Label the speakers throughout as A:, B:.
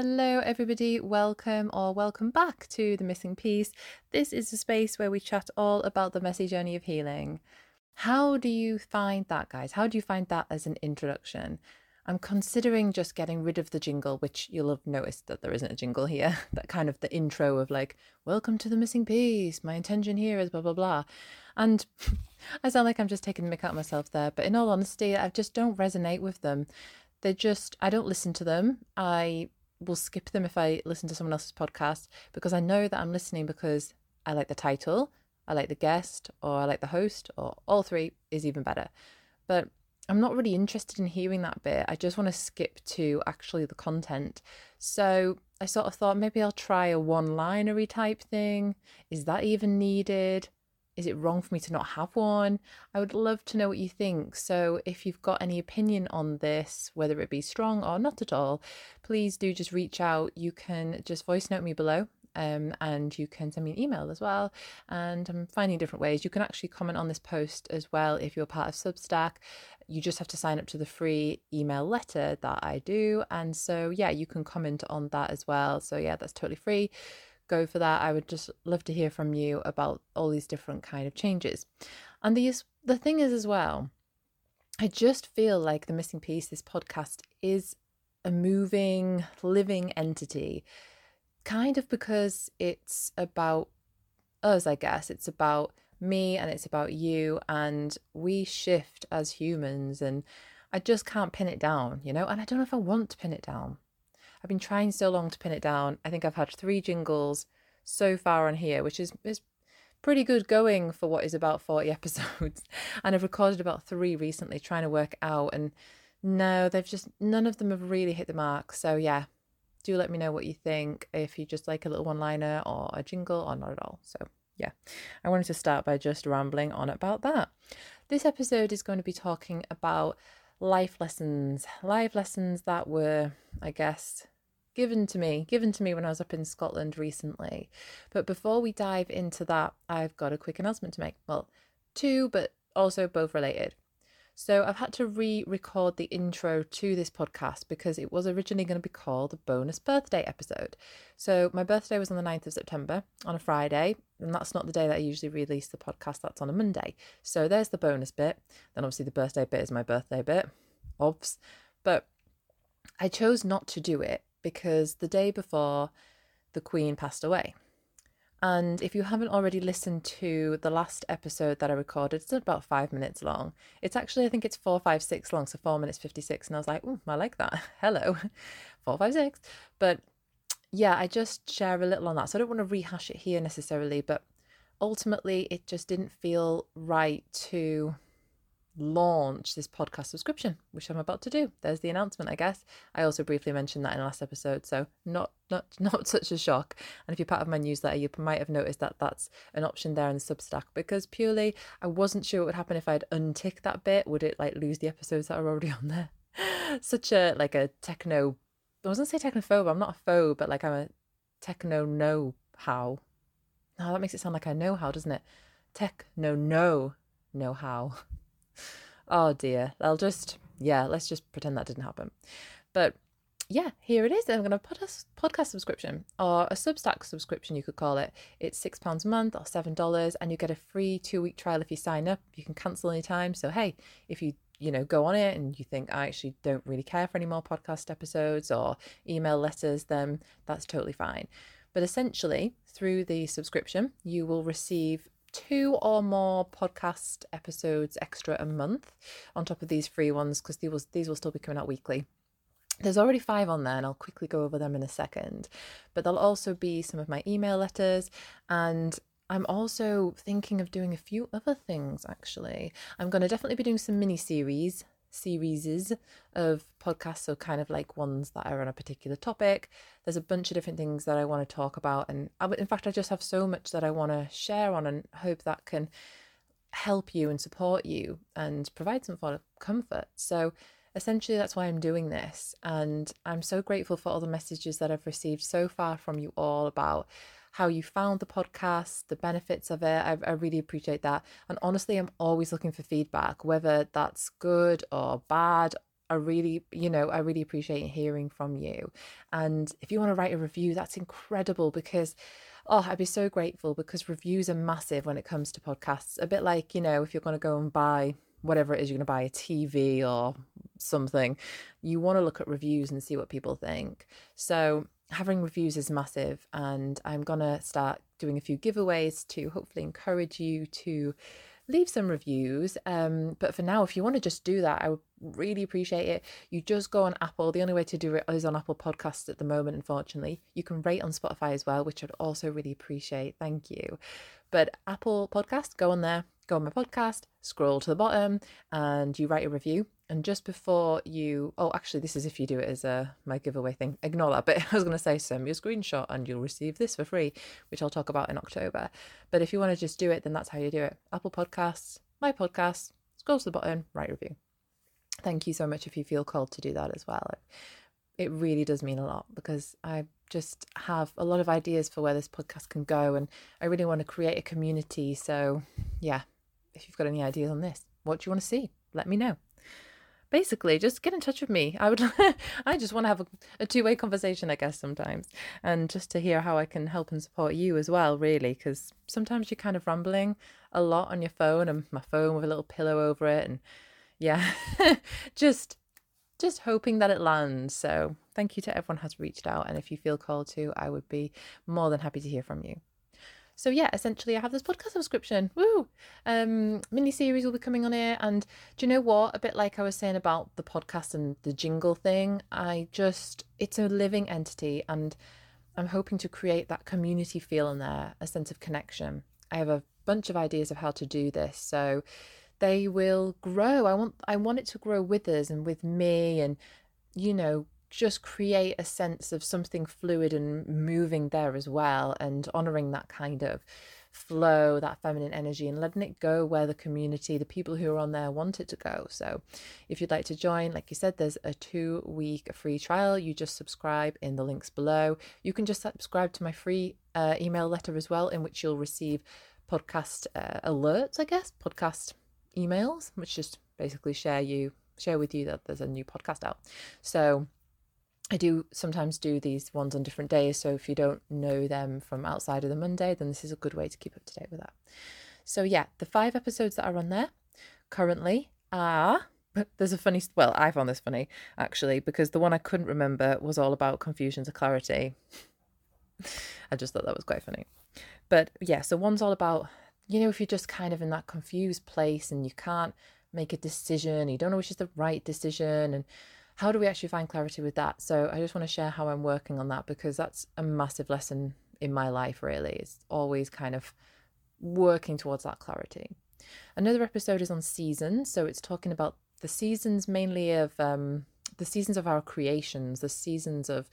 A: Hello, everybody. Welcome or welcome back to The Missing Peace. This is a space where we chat all about the messy journey of healing. How do you find that, guys? How do you find that as an introduction? I'm considering just getting rid of the jingle, which you'll have noticed that there isn't a jingle here. That kind of the intro of like, welcome to the missing peace. My intention here is blah, blah, blah. And I sound like I'm just taking the mick out myself there. But in all honesty, I just don't resonate with them. They're just, I don't listen to them. I will skip them if I listen to someone else's podcast because I know that I'm listening because I like the title, I like the guest, or I like the host, or all three is even better. But I'm not really interested in hearing that bit. I just want to skip to actually the content. So I sort of thought maybe I'll try a one linery type thing. Is that even needed? Is it wrong for me to not have one? I would love to know what you think. So, if you've got any opinion on this, whether it be strong or not at all, please do just reach out. You can just voice note me below um, and you can send me an email as well. And I'm finding different ways. You can actually comment on this post as well if you're part of Substack. You just have to sign up to the free email letter that I do. And so, yeah, you can comment on that as well. So, yeah, that's totally free go for that. I would just love to hear from you about all these different kind of changes. And these the thing is as well, I just feel like the missing peace, this podcast is a moving, living entity, kind of because it's about us, I guess. It's about me and it's about you, and we shift as humans, and I just can't pin it down, you know, and I don't know if I want to pin it down. I've been trying so long to pin it down. I think I've had three jingles so far on here, which is is pretty good going for what is about 40 episodes. and I've recorded about three recently trying to work out and no, they've just none of them have really hit the mark. So yeah, do let me know what you think if you just like a little one liner or a jingle or not at all. So yeah, I wanted to start by just rambling on about that. This episode is going to be talking about life lessons, life lessons that were, I guess, given to me, given to me when I was up in Scotland recently. But before we dive into that, I've got a quick announcement to make. Well, two, but also both related. So I've had to re record the intro to this podcast because it was originally going to be called a bonus birthday episode. So my birthday was on the 9th of September on a Friday, and that's not the day that I usually release the podcast, that's on a Monday. So there's the bonus bit. Then obviously the birthday bit is my birthday bit, obvs. But I chose not to do it because the day before the Queen passed away. And if you haven't already listened to the last episode that I recorded, it's about five minutes long. It's actually, I think it's four, five, six long, so four minutes 56. And I was like, I like that. Hello, four, five, six. But yeah, I just share a little on that. So I don't want to rehash it here necessarily, but ultimately, it just didn't feel right to launch this podcast subscription, which I'm about to do. There's the announcement, I guess. I also briefly mentioned that in the last episode, so not not not such a shock. And if you're part of my newsletter, you might have noticed that that's an option there in the Substack because purely I wasn't sure what would happen if I'd untick that bit. Would it like lose the episodes that are already on there? Such a like a techno. I wasn't say technophobe. I'm not a phobe, but like I'm a techno know how. No, that makes it sound like I know how, doesn't it? Techno know know how. Oh dear. I'll just, yeah, let's just pretend that didn't happen. But yeah, here it is. I'm going to put a podcast subscription or a Substack subscription, you could call it. It's £6 a month or $7, and you get a free two week trial if you sign up. You can cancel anytime. So, hey, if you you know go on it and you think i actually don't really care for any more podcast episodes or email letters then that's totally fine but essentially through the subscription you will receive two or more podcast episodes extra a month on top of these free ones because these will, these will still be coming out weekly. There's already five on there, and I'll quickly go over them in a second. But there'll also be some of my email letters, and I'm also thinking of doing a few other things actually. I'm going to definitely be doing some mini series series of podcasts, so kind of like ones that are on a particular topic. There's a bunch of different things that I want to talk about, and I, in fact, I just have so much that I want to share on, and hope that can help you and support you and provide some sort of comfort. So essentially that's why I'm doing this and I'm so grateful for all the messages that I've received so far from you all about how you found the podcast, the benefits of it. I, I really appreciate that. And honestly, I'm always looking for feedback, whether that's good or bad. I really, you know, I really appreciate hearing from you. And if you want to write a review, that's incredible because oh, I'd be so grateful because reviews are massive when it comes to podcasts. A bit like, you know, if you're going to go and buy whatever it is you're going to buy a TV or something, you want to look at reviews and see what people think. So, having reviews is massive, and I'm going to start doing a few giveaways to hopefully encourage you to leave some reviews. Um, but for now, if you want to just do that, I would really appreciate it. You just go on Apple. The only way to do it is on Apple Podcasts at the moment, unfortunately. You can rate on Spotify as well, which I'd also really appreciate. Thank you. But Apple Podcast, go on there, go on my podcast, scroll to the bottom, and you write a review. And just before you, oh, actually, this is if you do it as a my giveaway thing. Ignore that. But I was going to say, send me a screenshot and you'll receive this for free, which I'll talk about in October. But if you want to just do it, then that's how you do it. Apple Podcasts, my podcast, scroll to the bottom, write review. Thank you so much if you feel called to do that as well. It really does mean a lot because I just have a lot of ideas for where this podcast can go and I really want to create a community. So, yeah, if you've got any ideas on this, what do you want to see? Let me know basically just get in touch with me. I would i just want to have a, a, two-way conversation i guess sometimes and just to hear how i can help and support you as well really because sometimes you're kind of rambling a lot on your phone and my phone with a little pillow over it and yeah just just hoping that it lands. So thank you to everyone who's reached out and if you feel called to i would be more than happy to hear from you so yeah, essentially I have this podcast subscription. Woo! Um mini series will be coming on here and do you know what? A bit like I was saying about the podcast and the jingle thing, I just it's a living entity and I'm hoping to create that community feel in there, a sense of connection. I have a bunch of ideas of how to do this. So they will grow. I want I want it to grow with us and with me and you know just create a sense of something fluid and moving there as well and honoring that kind of flow that feminine energy and letting it go where the community the people who are on there want it to go. So if you'd like to join like you said there's a two week free trial. You just subscribe in the links below. You can just subscribe to my free uh, email letter as well in which you'll receive podcast uh, alerts i guess podcast emails which just basically share you share with you that there's a new podcast out. So I do sometimes do these ones on different days. So if you don't know them from outside of the Monday, then this is a good way to keep up to date with that. So yeah, the five episodes that are on there currently are. There's a funny, well, I found this funny actually, because the one I couldn't remember was all about confusion to clarity. I just thought that was quite funny. But yeah, so one's all about, you know, if you're just kind of in that confused place and you can't make a decision, you don't know which is the right decision, and how do we actually find clarity with that? So I just want to share how I'm working on that because that's a massive lesson in my life, really. It's always kind of working towards that clarity. Another episode is on seasons. So it's talking about the seasons mainly of um, the seasons of our creations, the seasons of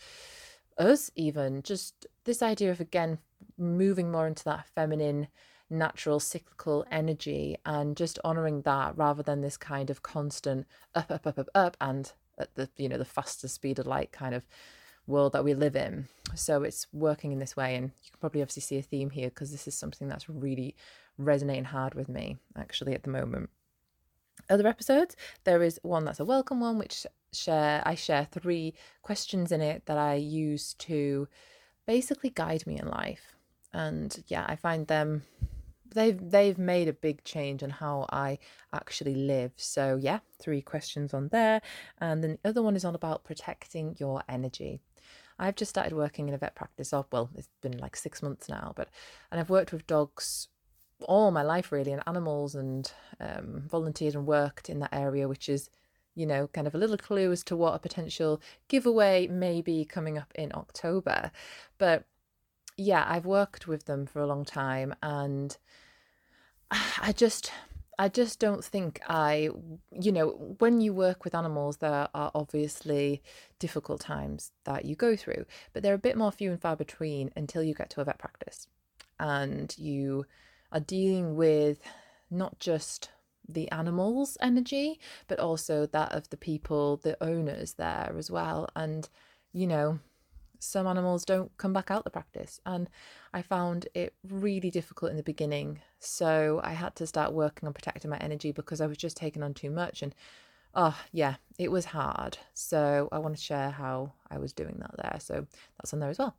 A: us, even just this idea of again moving more into that feminine natural cyclical energy and just honoring that rather than this kind of constant up up up up up and at the you know the faster speed of light kind of world that we live in. So it's working in this way, and you can probably obviously see a theme here because this is something that's really resonating hard with me actually at the moment. Other episodes, there is one that's a welcome one, which share I share three questions in it that I use to basically guide me in life. And yeah, I find them they've they've made a big change on how I actually live. So yeah, three questions on there, and then the other one is on about protecting your energy. I've just started working in a vet practice. Of well, it's been like six months now, but and I've worked with dogs all my life really, and animals, and um, volunteered and worked in that area, which is you know, kind of a little clue as to what a potential giveaway may be coming up in October. But yeah, I've worked with them for a long time and I just I just don't think I, you know, when you work with animals, there are obviously difficult times that you go through, but they're a bit more few and far between until you get to a vet practice and you are dealing with not just the animals' energy, but also that of the people, the owners there as well. And, you know, some animals don't come back out the practice. And I found it really difficult in the beginning. So I had to start working on protecting my energy because I was just taking on too much. And oh yeah, it was hard. So I want to share how I was doing that there. So that's on there as well.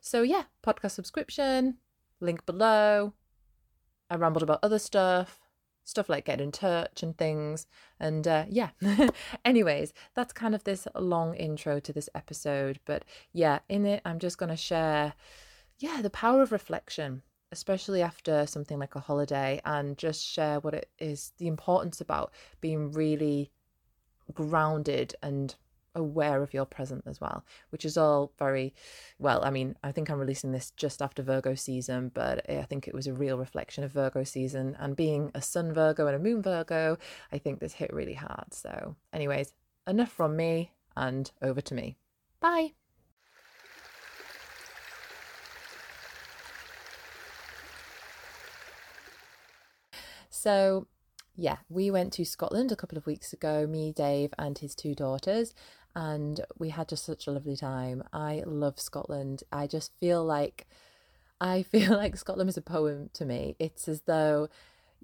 A: So yeah, podcast subscription, link below. I rambled about other stuff, stuff like get in touch and things. And uh, yeah, anyways, that's kind of this long intro to this episode. But yeah, in it, I'm just going to share, yeah, the power of reflection especially after something like a holiday, and just share what it is the importance about being really grounded and aware of your present as well, which is all very well. I mean, I think I'm releasing this just after Virgo season, but I think it was a real reflection of Virgo season. And being a Sun Virgo and a Moon Virgo, I think this hit really hard. So, anyways, enough from me and over to me. Bye. So, yeah, we went to Scotland a couple of weeks ago, me, Dave, and his two daughters, and we had just such a lovely time. I love Scotland. I just feel like I feel like Scotland is a poem to me. It's as though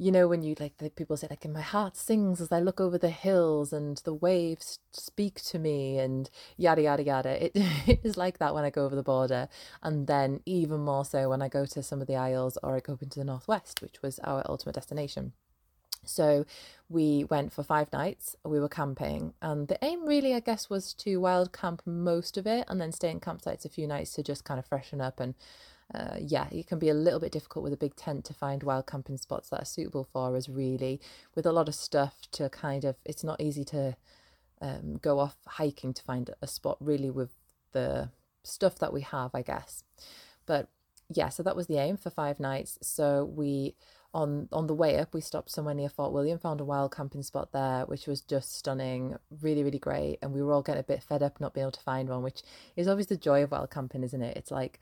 A: you know when you like the people say like my heart sings as i look over the hills and the waves speak to me and yada yada yada it, it is like that when i go over the border and then even more so when i go to some of the isles or i go up into the northwest which was our ultimate destination so we went for five nights. We were camping, and the aim really, I guess, was to wild camp most of it and then stay in campsites a few nights to just kind of freshen up and uh, yeah, it can be a little bit difficult with a big tent to find wild camping spots that are suitable for us, really. With a lot of stuff to kind of, it's not easy to um, go off hiking to find a spot really with the stuff that we have, I guess. But yeah, so that was the aim for five nights. So we on on the way up we stopped somewhere near Fort William, found a wild camping spot there, which was just stunning, really, really great. And we were all getting a bit fed up not being able to find one, which is always the joy of wild camping, isn't it? It's like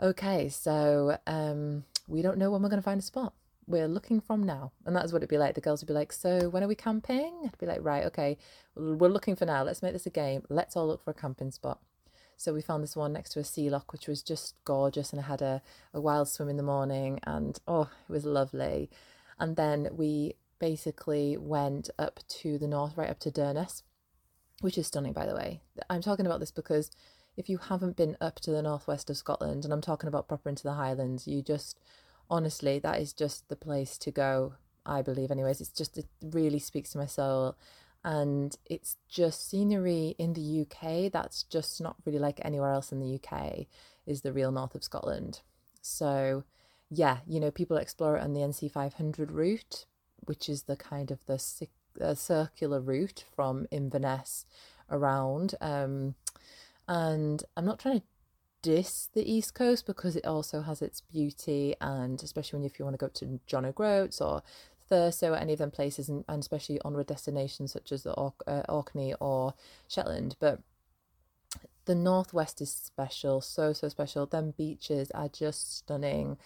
A: okay, so um, we don't know when we're going to find a spot. We're looking from now. And that's what it'd be like. The girls would be like, So when are we camping? I'd be like, Right, okay, we're looking for now. Let's make this a game. Let's all look for a camping spot. So we found this one next to a sea loch, which was just gorgeous. And I had a, a wild swim in the morning. And oh, it was lovely. And then we basically went up to the north, right up to Durness, which is stunning, by the way. I'm talking about this because if you haven't been up to the northwest of Scotland, and I'm talking about proper into the Highlands, you just honestly, that is just the place to go. I believe, anyways. It's just it really speaks to my soul, and it's just scenery in the UK that's just not really like anywhere else in the UK. Is the real north of Scotland. So, yeah, you know, people explore it on the NC 500 route, which is the kind of the uh, circular route from Inverness around. Um, and I'm not trying to diss the East Coast because it also has its beauty, and especially when if you want to go to John O'Groats or Thurso or any of them places, and, and especially onward destinations such as the Ork- uh, Orkney or Shetland. But the Northwest is special, so, so special. Them beaches are just stunning.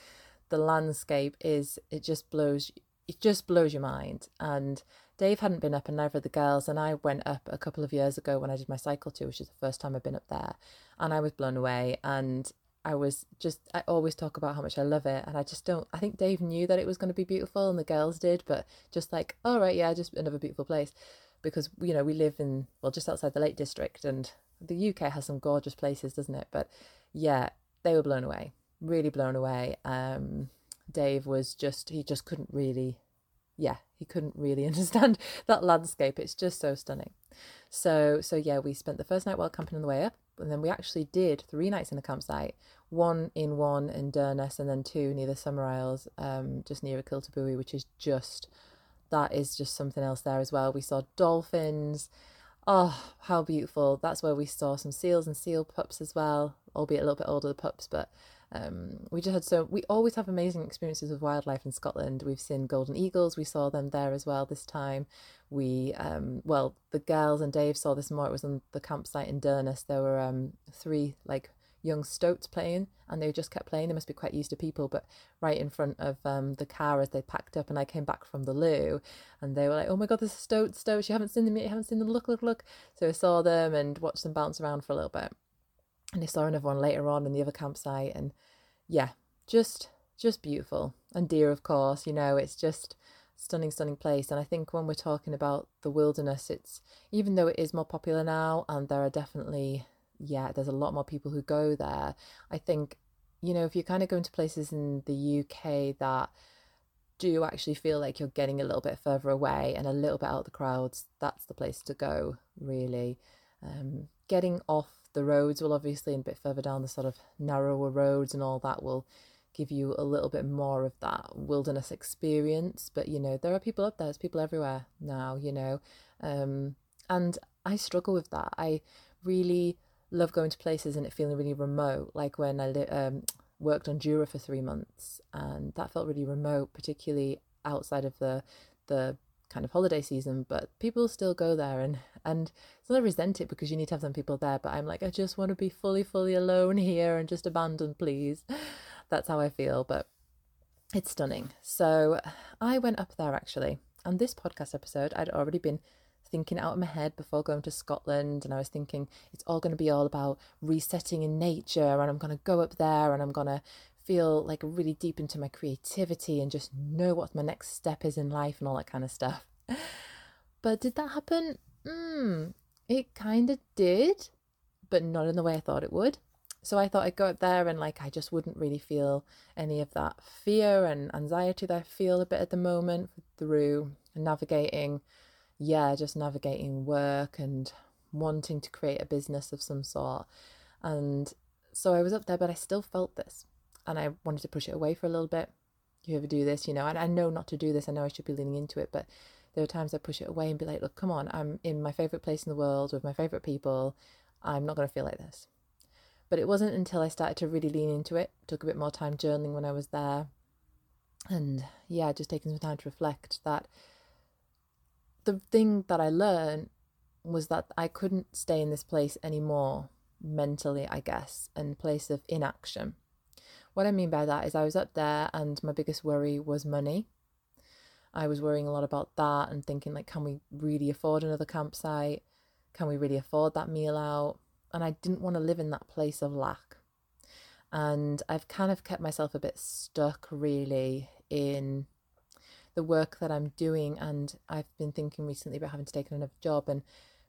A: The landscape is, it just blows, it just blows your mind. And Dave hadn't been up and neither of the girls, and I went up a couple of years ago when I did my cycle tour, which is the first time I've been up there, and I was blown away. And I was just, I always talk about how much I love it, and I just don't. I think Dave knew that it was going to be beautiful, and the girls did, but just like, all right, yeah, just another beautiful place, because you know we live in well just outside the Lake District, and the UK has some gorgeous places, doesn't it? But yeah, they were blown away, really blown away. Um, Dave was just, he just couldn't really yeah, he couldn't really understand that landscape. It's just so stunning. So so yeah, we spent the first night while camping on the way up, and then we actually did three nights in the campsite. One in one in Durness, and then two near the Summer Isles, um, just near Achiltibuie, which is just that is just something else there as well. We saw dolphins. Oh, how beautiful! That's where we saw some seals and seal pups as well, albeit a little bit older the pups, but um, we just had so we always have amazing experiences with wildlife in Scotland. We've seen golden eagles. We saw them there as well this time. We um, well the girls and Dave saw this more. It was on the campsite in Durness. There were um, three like young stoats playing, and they just kept playing. They must be quite used to people, but right in front of um, the car as they packed up, and I came back from the loo, and they were like, "Oh my god, there's stoats, stoats! You haven't seen them yet. You haven't seen them. Look, look, look!" So I saw them and watched them bounce around for a little bit and I saw another one later on in the other campsite, and yeah, just just beautiful. And deer, of course, you know, it's just stunning, stunning place. And I think when we're talking about the wilderness, it's even though it is more popular now, and there are definitely, yeah, there's a lot more people who go there. I think, you know, if you're kind of going to places in the UK that do actually feel like you're getting a little bit further away and a little bit out of the crowds, that's the place to go, really. Um, getting off the roads will obviously, and a bit further down the sort of narrower roads and all that will give you a little bit more of that wilderness experience. But you know, there are people up there, there's people everywhere now, you know. Um, and I struggle with that. I really love going to places and it feeling really remote, like when I li- um, worked on Jura for three months, and that felt really remote, particularly outside of the the kind of holiday season. But people still go there, and and so I resent it because you need to have some people there. But I'm like, I just want to be fully, fully alone here and just abandoned, please. That's how I feel. But it's stunning. So I went up there actually. And this podcast episode, I'd already been thinking out of my head before going to Scotland. And I was thinking it's all going to be all about resetting in nature. And I'm going to go up there and I'm going to feel like really deep into my creativity and just know what my next step is in life and all that kind of stuff. But did that happen? Hmm, it kind of did, but not in the way I thought it would. So I thought I'd go up there and like I just wouldn't really feel any of that fear and anxiety that I feel a bit at the moment through navigating, yeah, just navigating work and wanting to create a business of some sort. And so I was up there, but I still felt this and I wanted to push it away for a little bit. You ever do this, you know, and I know not to do this, I know I should be leaning into it, but there are times I push it away and be like, look, come on, I'm in my favorite place in the world with my favorite people. I'm not going to feel like this. But it wasn't until I started to really lean into it, took a bit more time journaling when I was there, and yeah, just taking some time to reflect that the thing that I learned was that I couldn't stay in this place anymore mentally, I guess, in place of inaction. What I mean by that is I was up there and my biggest worry was money. I was worrying a lot about that and thinking like can we really afford another campsite? Can we really afford that meal out? and I didn't want to live in that place of lack. And I've kind of kept myself a bit stuck really in the work that I'm doing. And I've been thinking recently about having to take another job. And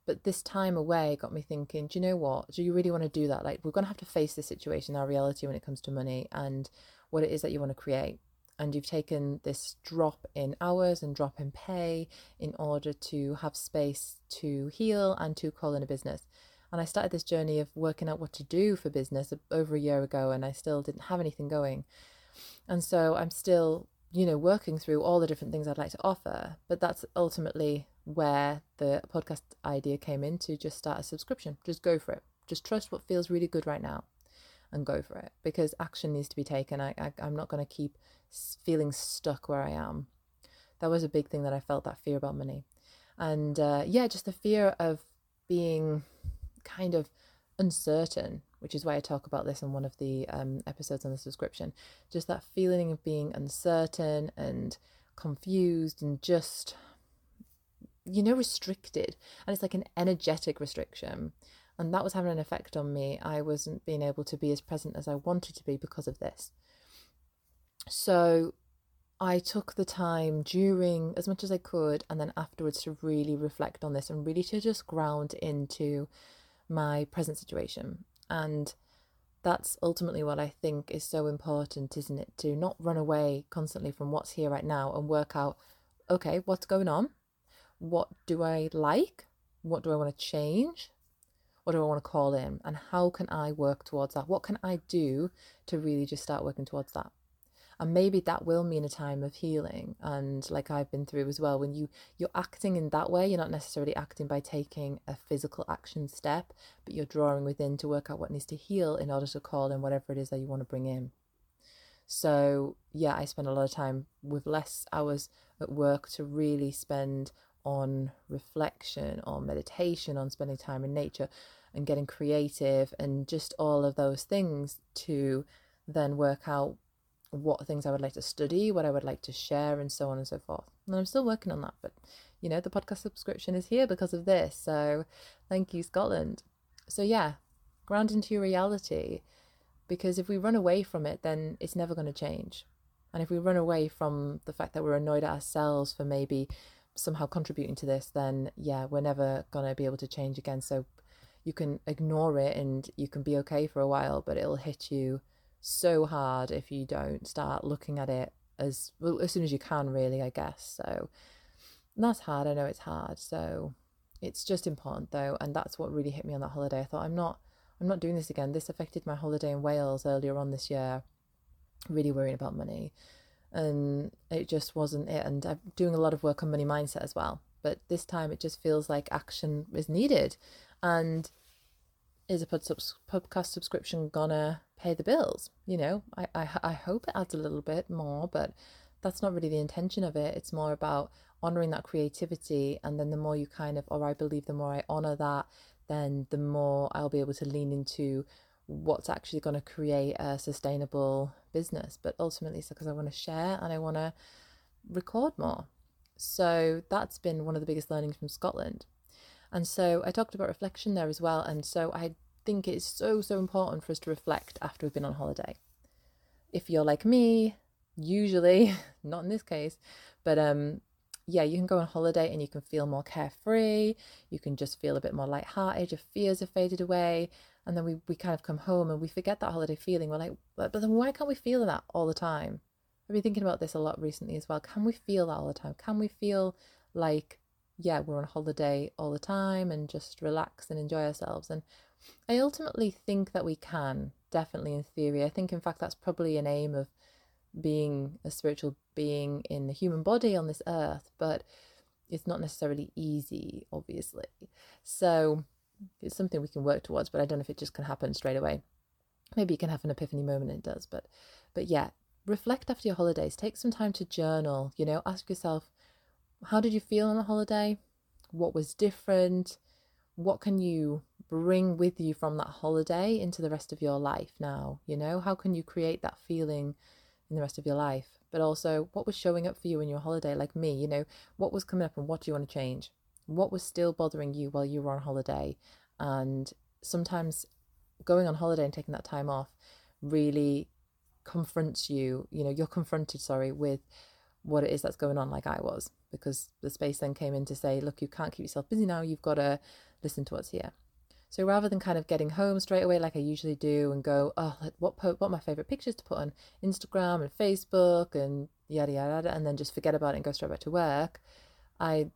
A: but this time away got me thinking, do you know what? Do you really want to do that? Like, we're going to have to face this situation, our reality when it comes to money and what it is that you want to create. And you've taken this drop in hours and drop in pay in order to have space to heal and to call in a business. And I started this journey of working out what to do for business over a year ago, and I still didn't have anything going. And so I'm still, you know, working through all the different things I'd like to offer. But that's ultimately where the podcast idea came in to just start a subscription. Just go for it. Just trust what feels really good right now and go for it because action needs to be taken. I, I, I'm not going to keep feeling stuck where I am. That was a big thing that I felt that fear about money. And uh, yeah, just the fear of being kind of uncertain, which is why I talk about this in one of the um, episodes on the subscription. Just that feeling of being uncertain and confused and just, you know, restricted. And it's like an energetic restriction. And that was having an effect on me. I wasn't being able to be as present as I wanted to be because of this. So I took the time during as much as I could and then afterwards to really reflect on this and really to just ground into my present situation. And that's ultimately what I think is so important, isn't it? To not run away constantly from what's here right now and work out, okay, what's going on? What do I like? What do I want to change? What do I want to call in? And how can I work towards that? What can I do to really just start working towards that? and maybe that will mean a time of healing and like i've been through as well when you you're acting in that way you're not necessarily acting by taking a physical action step but you're drawing within to work out what needs to heal in order to call in whatever it is that you want to bring in so yeah i spend a lot of time with less hours at work to really spend on reflection on meditation on spending time in nature and getting creative and just all of those things to then work out what things I would like to study, what I would like to share, and so on and so forth. And I'm still working on that, but you know, the podcast subscription is here because of this. So thank you, Scotland. So yeah, ground into your reality because if we run away from it, then it's never going to change. And if we run away from the fact that we're annoyed at ourselves for maybe somehow contributing to this, then yeah, we're never to be able to change again. So you can ignore it and you can be okay for a while, but it'll hit you so hard if you don't start looking at it as well, as soon as you can, really, I guess. So that's hard. I know it's hard. So it's just important though, and that's what really hit me on that holiday. I thought I'm not I'm not doing this again. This affected my holiday in Wales earlier on this year. Really worrying about money. And it just wasn't it. And I'm doing a lot of work on money mindset as well. But this time it just feels like action is needed. And is a podcast subscription gonna pay the bills? You know, I, I, I hope it adds a little bit more, but that's not really the intention of it. It's more about honoring that creativity. And then the more you kind of, or I believe the more I honor that, then the more I'll be able to lean into what's actually going to create a sustainable business. But ultimately, it's because I want to share and I want to record more. So that's been one of the biggest learnings from Scotland. And so I talked about reflection there as well. And so I think it's so, so important for us to reflect after we've been on holiday. If you're like me, usually, not in this case, but um, yeah, you can go on holiday and you can feel more carefree. You can just feel a bit more lighthearted. Your fears have faded away. And then we, we kind of come home and we forget that holiday feeling. We're like, but, then why can't we feel that all the time? I've been thinking about this a lot recently as well. Can we feel that all the time? Can we feel like, yeah, we're on holiday all the time and just relax and enjoy ourselves? And I ultimately think that we can, definitely in theory. I think, in fact, that's probably an aim of being a spiritual being in the human body on this earth, but it's not necessarily easy, obviously. So it's something we can work towards, but I don't know if it just can happen straight away. Maybe you can have an epiphany moment and it does, but but yeah, reflect after your holidays. Take some time to journal, you know, ask yourself, how did you feel on the holiday? What was different? What can you bring with you from that holiday into the rest of your life now? You know, how can you create that feeling in the rest of your life, but also what was showing up for you in your holiday, like me, you know, what was coming up and what do you want to change? What was still bothering you while you were on holiday? And sometimes going on holiday and taking that time off really confronts you, you know, you're confronted, sorry, with what it is that's going on, like I was, because the space then came in to say, look, you can't keep yourself busy now, you've got to listen to what's here. So rather than kind of getting home straight away like I usually do and go, oh, what po- what my favorite pictures to put on Instagram and Facebook and yada yada, yada and then just forget about it and go straight back to work, I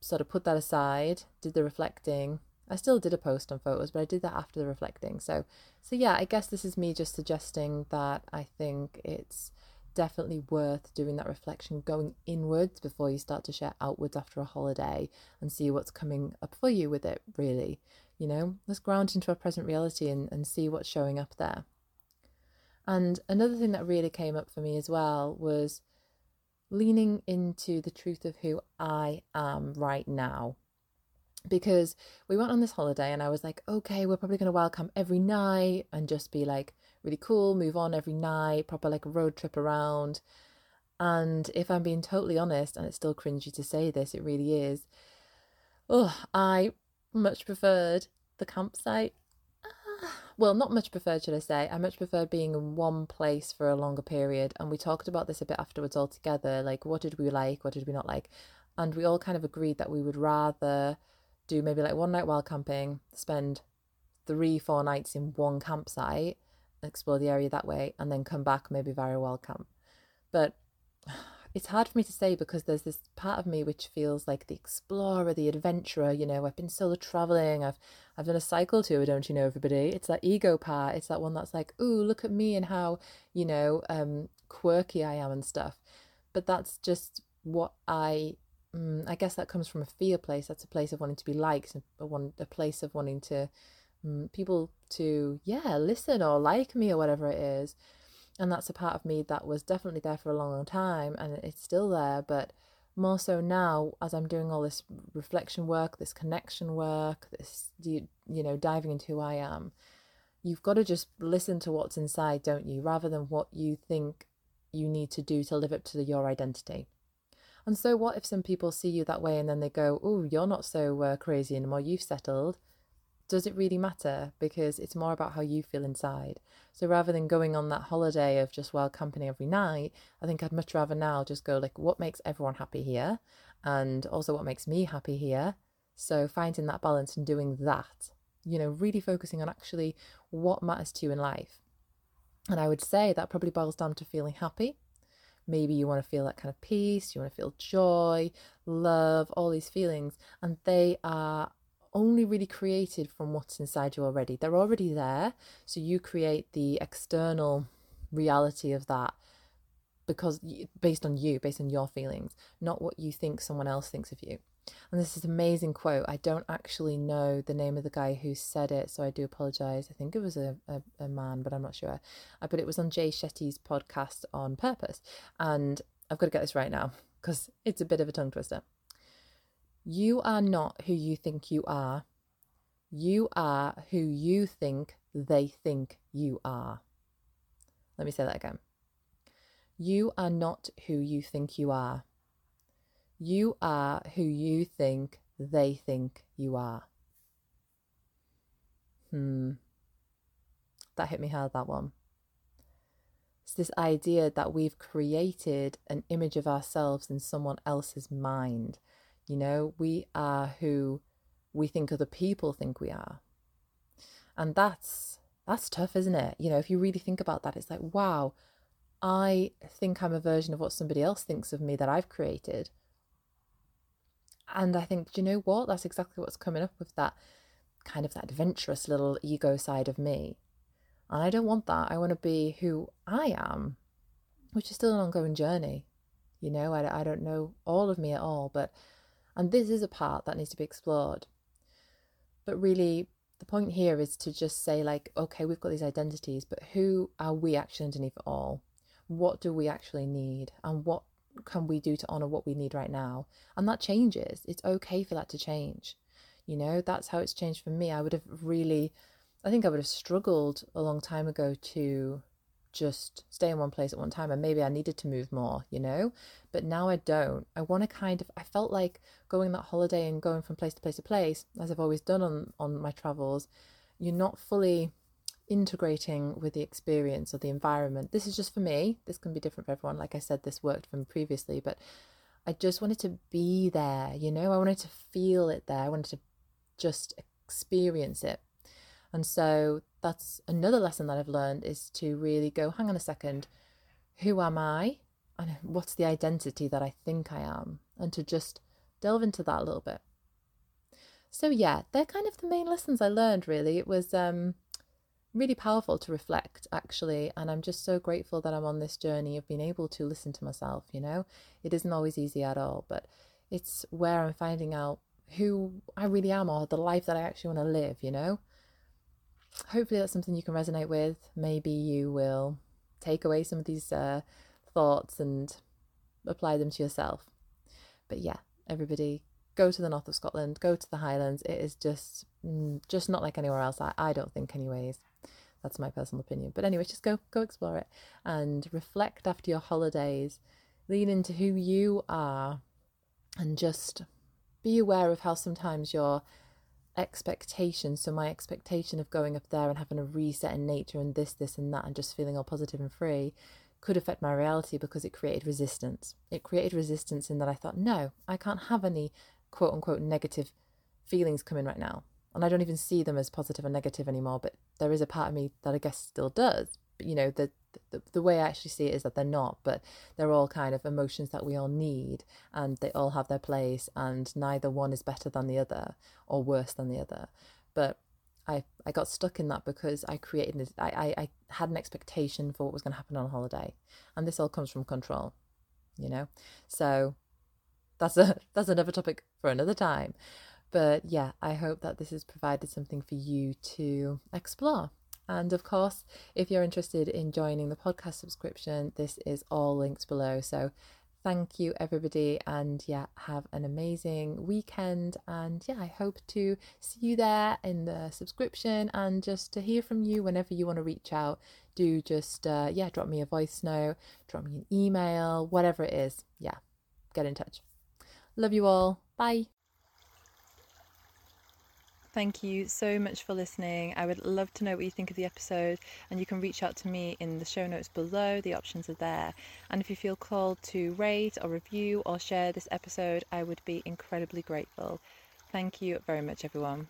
A: sort of put that aside, did the reflecting. I still did a post on photos, but I did that after the reflecting. So, so yeah, I guess this is me just suggesting that I think it's definitely worth doing that reflection, going inwards before you start to share outwards after a holiday and see what's coming up for you with it, really. You know, let's ground into our present reality and, and see what's showing up there. And another thing that really came up for me as well was leaning into the truth of who I am right now. Because we went on this holiday and I was like, okay, we're probably going to welcome every night and just be like really cool, move on every night, proper like road trip around. And if I'm being totally honest, and it's still cringy to say this, it really is. Oh, I much preferred the campsite. Well, not much preferred, should I say. I much preferred being in one place for a longer period. And we talked about this a bit afterwards all together. Like, what did we like? What did we not like? And we all kind of agreed that we would rather do maybe like one night while camping, spend three, four nights in one campsite, explore the area that way, and then come back maybe a wild camp. But it's hard for me to say because there's this part of me which feels like the explorer, the adventurer. You know, I've been solo traveling. I've I've done a cycle tour, don't you know, everybody? It's that ego part. It's that one that's like, ooh, look at me and how you know um, quirky I am and stuff. But that's just what I. Um, I guess that comes from a fear place. That's a place of wanting to be liked, a one a place of wanting to um, people to yeah listen or like me or whatever it is and that's a part of me that was definitely there for a long, long time and it's still there but more so now as i'm doing all this reflection work this connection work this you, you know diving into who i am you've got to just listen to what's inside don't you? Rather than what you think you need to do to live up to your identity. And so what if some people see you that way and then they go oh you're not so uh, crazy anymore. You've settled does it really matter? Because it's more about how you feel inside. So rather than going on that holiday of just wild company every night, I think I'd much rather now just go like, what makes everyone happy here? And also what makes me happy here? So finding that balance and doing that, you know, really focusing on actually what matters to you in life. And I would say that probably boils down to feeling happy. Maybe you want to feel that kind of peace, you want to feel joy, love, all these feelings. And they are only really created from what's inside you already. They're already there. So you create the external reality of that because based on you, based on your feelings, not what you think someone else thinks of you. And this is an amazing quote. I don't actually know the name of the guy who said it, so I do apologize. I think it was a, a, a man, but I'm not sure. Uh, but it was on Jay Shetty's podcast on purpose. And I've got to get this right now because it's a bit of a tongue twister. You are not who you think you are. You are who you think they think you are. Let me say that again. You are not who you think you are. You are who you think they think you are. Hmm. That hit me hard, that one. It's this idea that we've created an image of ourselves in someone else's mind. You know, we are who we think other people think we are. And that's that's tough, isn't it? You know, if you really think about that, it's like, wow, I think I'm a version of what somebody else thinks of me that I've created. And I think, do you know what? That's exactly what's coming up with that kind of that adventurous little ego side of me. And I don't want that. I want to be who I am, which is still an ongoing journey. You know, I, I don't know all of me at all, but and this is a part that needs to be explored. But really, the point here is to just say, like, okay, we've got these identities, but who are we actually underneath it all? What do we actually need? And what can we do to honor what we need right now? And that changes. It's okay for that to change. You know, that's how it's changed for me. I would have really, I think I would have struggled a long time ago to just stay in one place at one time and maybe I needed to move more, you know? But now I don't. I want to kind of I felt like going that holiday and going from place to place to place, as I've always done on on my travels, you're not fully integrating with the experience or the environment. This is just for me. This can be different for everyone. Like I said, this worked for me previously, but I just wanted to be there, you know? I wanted to feel it there. I wanted to just experience it. And so that's another lesson that I've learned is to really go, hang on a second, who am I? And what's the identity that I think I am? And to just delve into that a little bit. So yeah, they're kind of the main lessons I learned really. It was um really powerful to reflect actually and i'm just so grateful that i'm on this journey of being able to listen to myself you know it isn't always easy at all but it's where i'm finding out who i really am or the life that i actually want to live you know hopefully that's something you can resonate with. Maybe you will take away some of these uh, thoughts and apply them to yourself. But yeah, everybody go to the north of Scotland, go to the Highlands. It is just mm, just not like anywhere else. I, I don't think, anyways. That's my personal opinion. But anyway, just go go explore it and reflect after your holidays. Lean into who you are, and just be aware of how sometimes you're expectation. So my expectation of going up there and having a reset in nature and this, this, and that, and just feeling all positive and free could affect my reality because it created resistance. It created resistance in that I thought, no, I can't have any quote unquote negative feelings coming right now. And I don't even see them as positive or negative anymore, but there is a part of me that I guess still does. You know, the the, the way I actually see it is that they're not, but they're all kind of emotions that we all need and they all have their place and neither one is better than the other or worse than the other. But I, I got stuck in that because I created, I, I, I had an expectation for what was going to happen on holiday. And this all comes from control, you know? So that's a, that's another topic for another time. But yeah, I hope that this has provided something for you to explore. And of course, if you're interested in joining the podcast subscription, this is all linked below. So thank you, everybody. And yeah, have an amazing weekend. And yeah, I hope to see you there in the subscription and just to hear from you whenever you want to reach out. Do just, uh, yeah, drop me a voice note, drop me an email, whatever it is. Yeah, get in touch. Love you all. Bye. Thank you so much for listening. I would love to know what you think of the episode, and you can reach out to me in the show notes below. The options are there. And if you feel called to rate or review or share this episode, I would be incredibly grateful. Thank you very much, everyone.